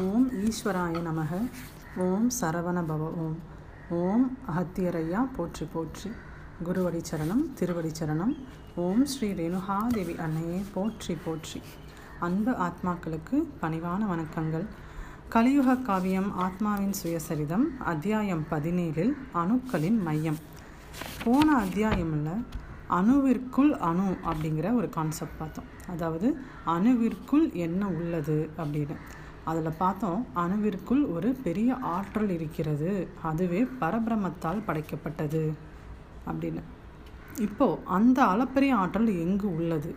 ஓம் ஈஸ்வராய நமக. ஓம் சரவண பவ ஓம் ஓம் அகத்தியரையா போற்றி போற்றி. குருவடி சரணம் திருவடி சரணம் ஓம் ஸ்ரீ ரேணுகாதேவி அன்னையே போற்றி போற்றி. அன்பு ஆத்மாக்களுக்கு பணிவான வணக்கங்கள். கலியுக காவியம் ஆத்மாவின் சுயசரிதம் அத்தியாயம் பதினேழில் அணுக்களின் மையம். போன அத்தியாயமில் அணுவிற்குள் அணு அப்படிங்கிற ஒரு கான்செப்ட் பார்த்தோம். அதாவது அணுவிற்குள் என்ன உள்ளது அப்படின்னு. அதில் பார்த்தோம் அணுவிற்குள் ஒரு பெரிய ஆற்றல் இருக்கிறது. அதுவே பரபிரமத்தால் படைக்கப்பட்டது அப்படின்னு. இப்போது அந்த அளப்பரிய ஆற்றல் எங்கு உள்ளது?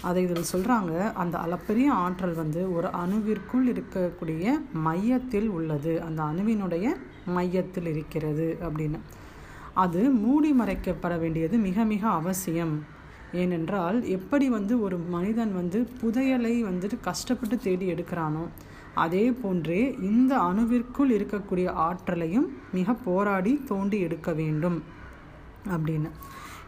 அதை இதில் சொல்கிறாங்க அந்த அளப்பரிய ஆற்றல் வந்து ஒரு அணுவிற்குள் இருக்கக்கூடிய மையத்தில் உள்ளது. அந்த அணுவினுடைய மையத்தில் இருக்கிறது அப்படின்னு. அது மூடி மறைக்கப்பட வேண்டியது மிக மிக அவசியம். ஏனென்றால் எப்படி வந்து ஒரு மனிதன் வந்து புதையலை வந்துட்டு கஷ்டப்பட்டு தேடி எடுக்கிறானோ அதே போன்றே இந்த அணுவிற்குள் இருக்கக்கூடிய ஆற்றலையும் மிக போராடி தோண்டி எடுக்க வேண்டும் அப்படின்னு.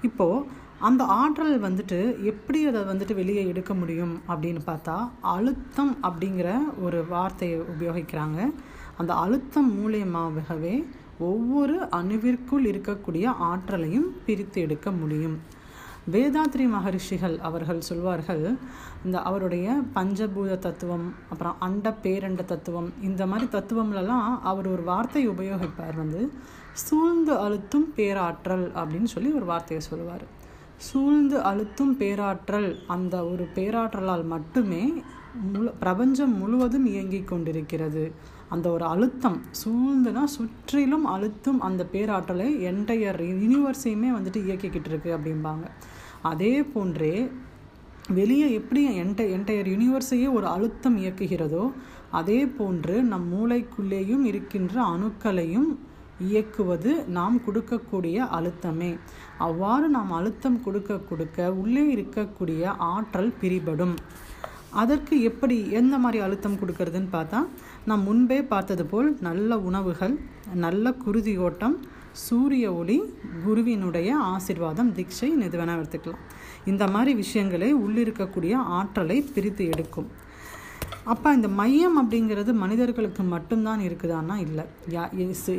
இப்போது அந்த ஆற்றல் வந்துட்டு எப்படி அதை வந்துட்டு வெளியே எடுக்க முடியும் அப்படின்னு பார்த்தா அழுத்தம் அப்படிங்கிற ஒரு வார்த்தையை உபயோகிக்கிறாங்க. அந்த அழுத்தம் மூலியமாகவே ஒவ்வொரு அணுவிற்குள் இருக்கக்கூடிய ஆற்றலையும் பிரித்து எடுக்க முடியும். வேதாத்ரி மகரிஷிகள் அவர்கள் சொல்வார்கள் இந்த அவருடைய பஞ்சபூத தத்துவம் அப்புறம் அண்ட பேரண்ட தத்துவம் இந்த மாதிரி தத்துவம்லலாம் அவர் ஒரு வார்த்தை உபயோகிப்பார் வந்து சூழ்ந்து அழுத்தும் பேராற்றல் அப்படின்னு சொல்லி ஒரு வார்த்தையை சொல்லுவார். சூழ்ந்து அழுத்தும் பேராற்றல் அந்த ஒரு பேராற்றலால் மட்டுமே முழு பிரபஞ்சம் முழுவதும் இயங்கி கொண்டிருக்கிறது அந்த ஒரு அழுத்தம் சூழ்ந்துனா சுற்றிலும் அழுத்தும் அந்த பேராற்றலை என்டையர் யூனிவர்ஸையுமே வந்துட்டு இயக்கிக்கிட்டு இருக்கு அப்படிம்பாங்க. அதே போன்றே வெளியே எப்படி என்ட என்டையர் யூனிவர்ஸையே ஒரு அழுத்தம் இயக்குகிறதோ அதே போன்று நம் மூளைக்குள்ளேயும் இருக்கின்ற அணுக்களையும் இயக்குவது நாம் கொடுக்கக்கூடிய அழுத்தமே. அவ்வாறு நாம் அழுத்தம் கொடுக்க கொடுக்க உள்ளே இருக்கக்கூடிய ஆற்றல் பிரிபடும். அதற்கு எப்படி எந்த மாதிரி அழுத்தம் கொடுக்கறதுன்னு பார்த்தா நாம் முன்பே பார்த்தது போல் நல்ல உணவுகள் நல்ல குருதி ஓட்டம் சூரிய ஒளி குருவினுடைய ஆசிர்வாதம் தீட்சை இது வேணால் எடுத்துக்கலாம். இந்த மாதிரி விஷயங்களே உள்ளிருக்கக்கூடிய ஆற்றலை பிரித்து எடுக்கும். அப்போ இந்த மையம் அப்படிங்கிறது மனிதர்களுக்கு மட்டும்தான் இருக்குதான்னா இல்லை. யா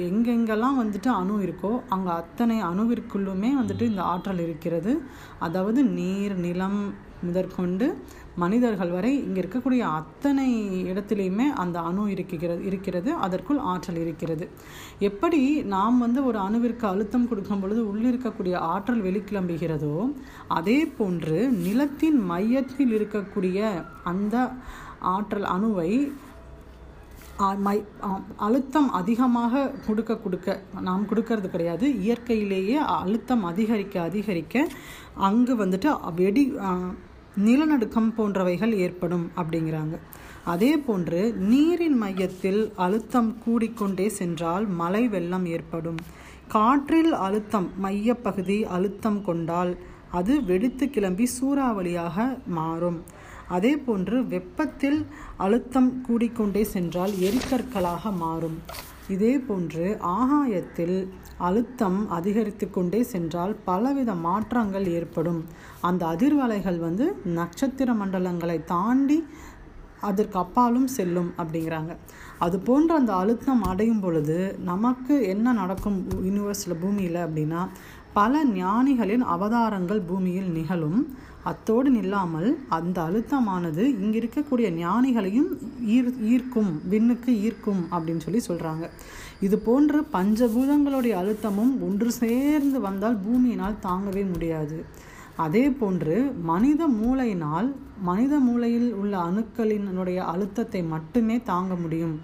எங்கெங்கெல்லாம் வந்துட்டு அணு இருக்கோ அங்கே அத்தனை அணுவிற்குள்ளுமே வந்துட்டு இந்த ஆற்றல் இருக்கிறது. அதாவது நீர் நிலம் முதற்கொண்டு மனிதர்கள் வரை இங்கே இருக்கக்கூடிய அத்தனை இடத்துலையுமே அந்த அணு இருக்கிறது இருக்கிறது. அதற்குள் ஆற்றல் இருக்கிறது. எப்படி நாம் வந்து ஒரு அணுவிற்கு அழுத்தம் கொடுக்கும் பொழுது உள்ளிருக்கக்கூடிய ஆற்றல் வெளிக்கிளம்புகிறதோ அதே போன்று நிலத்தின் மையத்தில் இருக்கக்கூடிய அந்த ஆற்றல் அணுவை மை அழுத்தம் அதிகமாக கொடுக்க கொடுக்க நாம் கொடுக்கறது கிடையாது. இயற்கையிலேயே அழுத்தம் அதிகரிக்க அதிகரிக்க அங்கு வந்துட்டு வெடி நிலநடுக்கம் போன்றவைகள் ஏற்படும் அப்படிங்கிறாங்க. அதே போன்று நீரின் மையத்தில் அழுத்தம் கூடிக்கொண்டே சென்றால் மழை வெள்ளம் ஏற்படும். காற்றில் அழுத்தம் மையப்பகுதி அழுத்தம் கொண்டால் அது வெடித்து கிளம்பி சூறாவளியாக மாறும். அதே போன்று வெப்பத்தில் அழுத்தம் கூடிக்கொண்டே சென்றால் எரிக்கற்களாக மாறும். இதே போன்று ஆகாயத்தில் அழுத்தம் அதிகரித்து கொண்டே சென்றால் பலவித மாற்றங்கள் ஏற்படும். அந்த அதிர்வலைகள் வந்து நட்சத்திர மண்டலங்களை தாண்டி அதற்கு அப்பாலும் செல்லும் அப்படிங்கிறாங்க. அது போன்ற அந்த அழுத்தம் அடையும் பொழுது நமக்கு என்ன நடக்கும் யூனிவர்ஸில் பூமியில் அப்படின்னா பல ஞானிகளின் அவதாரங்கள் பூமியில் நிகழும். அத்தோடு நில்லாமல் அந்த அழுத்தமானது இங்கே இருக்கக்கூடிய ஞானிகளையும் ஈர் ஈர்க்கும் விண்ணுக்கு ஈர்க்கும் அப்படின்னு சொல்லி சொல்கிறாங்க இது போன்று பஞ்சபூதங்களுடைய அழுத்தமும் ஒன்று சேர்ந்து வந்தால் பூமியினால் தாங்கவே முடியாது. அதே போன்று மனித மூளையினால் மனித மூளையில் உள்ள அணுக்களினுடைய அழுத்தத்தை மட்டுமே தாங்க முடியும்.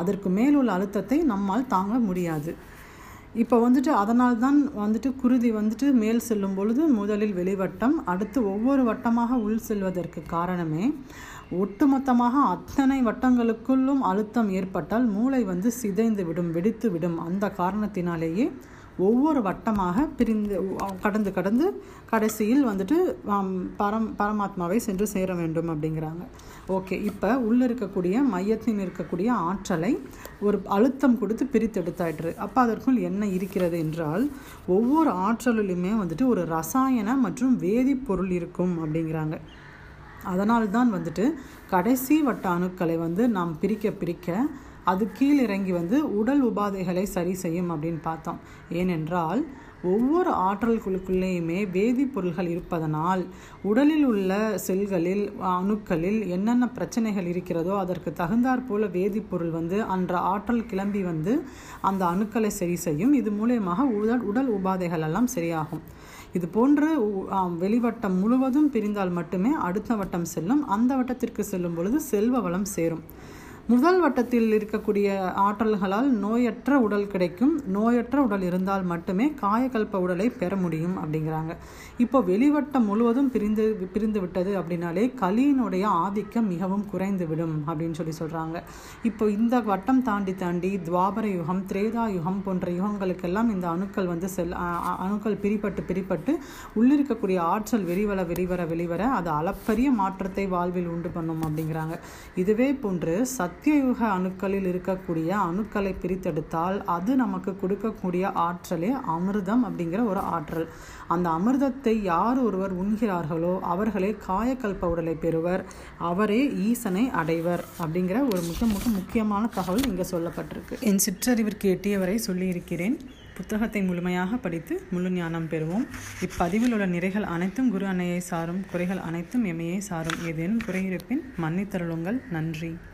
அதற்கு மேல் உள்ள அழுத்தத்தை நம்மால் தாங்க முடியாது. இப்போ வந்துட்டு அதனால் தான் வந்துட்டு குருதி வந்துட்டு மேல் செல்லும் பொழுது முதலில் வெளிவட்டம் அடுத்து ஒவ்வொரு வட்டமாக உள் செல்வதற்கு காரணமே ஒட்டுமொத்தமாக அத்தனை வட்டங்களுக்குள்ளும் அழுத்தம் ஏற்பட்டால் மூளை வந்து சிதைந்து விடும் வெடித்து விடும் அந்த காரணத்தினாலேயே ஒவ்வொரு வட்டமாக பிரிந்து கடந்து கடந்து கடைசியில் வந்துட்டு பரம் பரமாத்மாவை சென்று சேர வேண்டும் அப்படிங்கிறாங்க. ஓகே இப்போ உள்ளே இருக்கக்கூடிய மையத்தில் இருக்கக்கூடிய ஆற்றலை ஒரு அழுத்தம் கொடுத்து பிரித்தெடுத்தாயிற்று. அப்போ அதற்குள் என்ன இருக்கிறது என்றால் ஒவ்வொரு ஆற்றலிலுமே வந்துட்டு ஒரு ரசாயன மற்றும் வேதிப்பொருள் இருக்கும் அப்படிங்கிறாங்க. அதனால்தான் வந்துட்டு கடைசி வட்ட அணுக்களை வந்து நாம் பிரிக்க பிரிக்க அது கீழிறங்கி வந்து உடல் உபாதைகளை சரி செய்யும் அப்படின்னு பார்த்தோம். ஏனென்றால் ஒவ்வொரு ஆற்றல் குழுக்குள்ளேயுமே வேதிப்பொருள்கள் இருப்பதனால் உடலில் உள்ள செல்களில் அணுக்களில் என்னென்ன பிரச்சனைகள் இருக்கிறதோ அதற்கு தகுந்தாற் போல வேதிப்பொருள் வந்து அன்ற ஆற்றல் கிளம்பி வந்து அந்த அணுக்களை சரி செய்யும். இது மூலயமாக உடல் உடல் உபாதைகள் எல்லாம் சரியாகும். இது போன்று வெளிவட்டம் முழுவதும் பிரிந்தால் மட்டுமே அடுத்த வட்டம் செல்லும். அந்த வட்டத்திற்கு செல்லும் பொழுது செல்வ வளம் சேரும். முதல் வட்டத்தில் இருக்கக்கூடிய ஆற்றல்களால் நோயற்ற உடல் கிடைக்கும். நோயற்ற உடல் இருந்தால் மட்டுமே காயக்கல்ப உடலை பெற முடியும் அப்படிங்கிறாங்க. இப்போ வெளிவட்டம் முழுவதும் பிரிந்து பிரிந்து விட்டது அப்படின்னாலே கலியினுடைய ஆதிக்கம் மிகவும் குறைந்து விடும் அப்படின்னு சொல்லி சொல்கிறாங்க இப்போ இந்த வட்டம் தாண்டி தாண்டி துவாபர யுகம் திரேதா யுகம் போன்ற யுகங்களுக்கெல்லாம் இந்த அணுக்கள் வந்து செல் அணுக்கள் பிரிப்பட்டு பிரிப்பட்டு உள்ளிருக்கக்கூடிய ஆற்றல் வெளிவர வெளிவர வெளிவர அது அளப்பரிய மாற்றத்தை வாழ்வில் உண்டு பண்ணும் அப்படிங்கிறாங்க. இதுவே போன்று சத் சத்தியயுக அணுக்களில் இருக்கக்கூடிய அணுக்களை பிரித்தெடுத்தால் அது நமக்கு கொடுக்கக்கூடிய ஆற்றலே அமிர்தம் அப்படிங்கிற ஒரு ஆற்றல். அந்த அமிர்தத்தை யார் ஒருவர் உண்கிறார்களோ அவர்களே காயக்கல்ப உடலை பெறுவர். அவரே ஈசனை அடைவர் அப்படிங்கிற ஒரு மிக மிக முக்கியமான தகவல் இங்கே சொல்லப்பட்டிருக்கு. என் சிற்றறிவிற்கு எட்டியவரை சொல்லியிருக்கிறேன். புத்தகத்தை முழுமையாக படித்து முழு ஞானம் பெறுவோம். இப்பதிவில் உள்ள நிறைகள் அனைத்தும் குரு அன்னையை சாரும். குறைகள் அனைத்தும் எமையை சாரும். ஏதேனும் குறையிருப்பின் மன்னித்தருளுங்கள். நன்றி.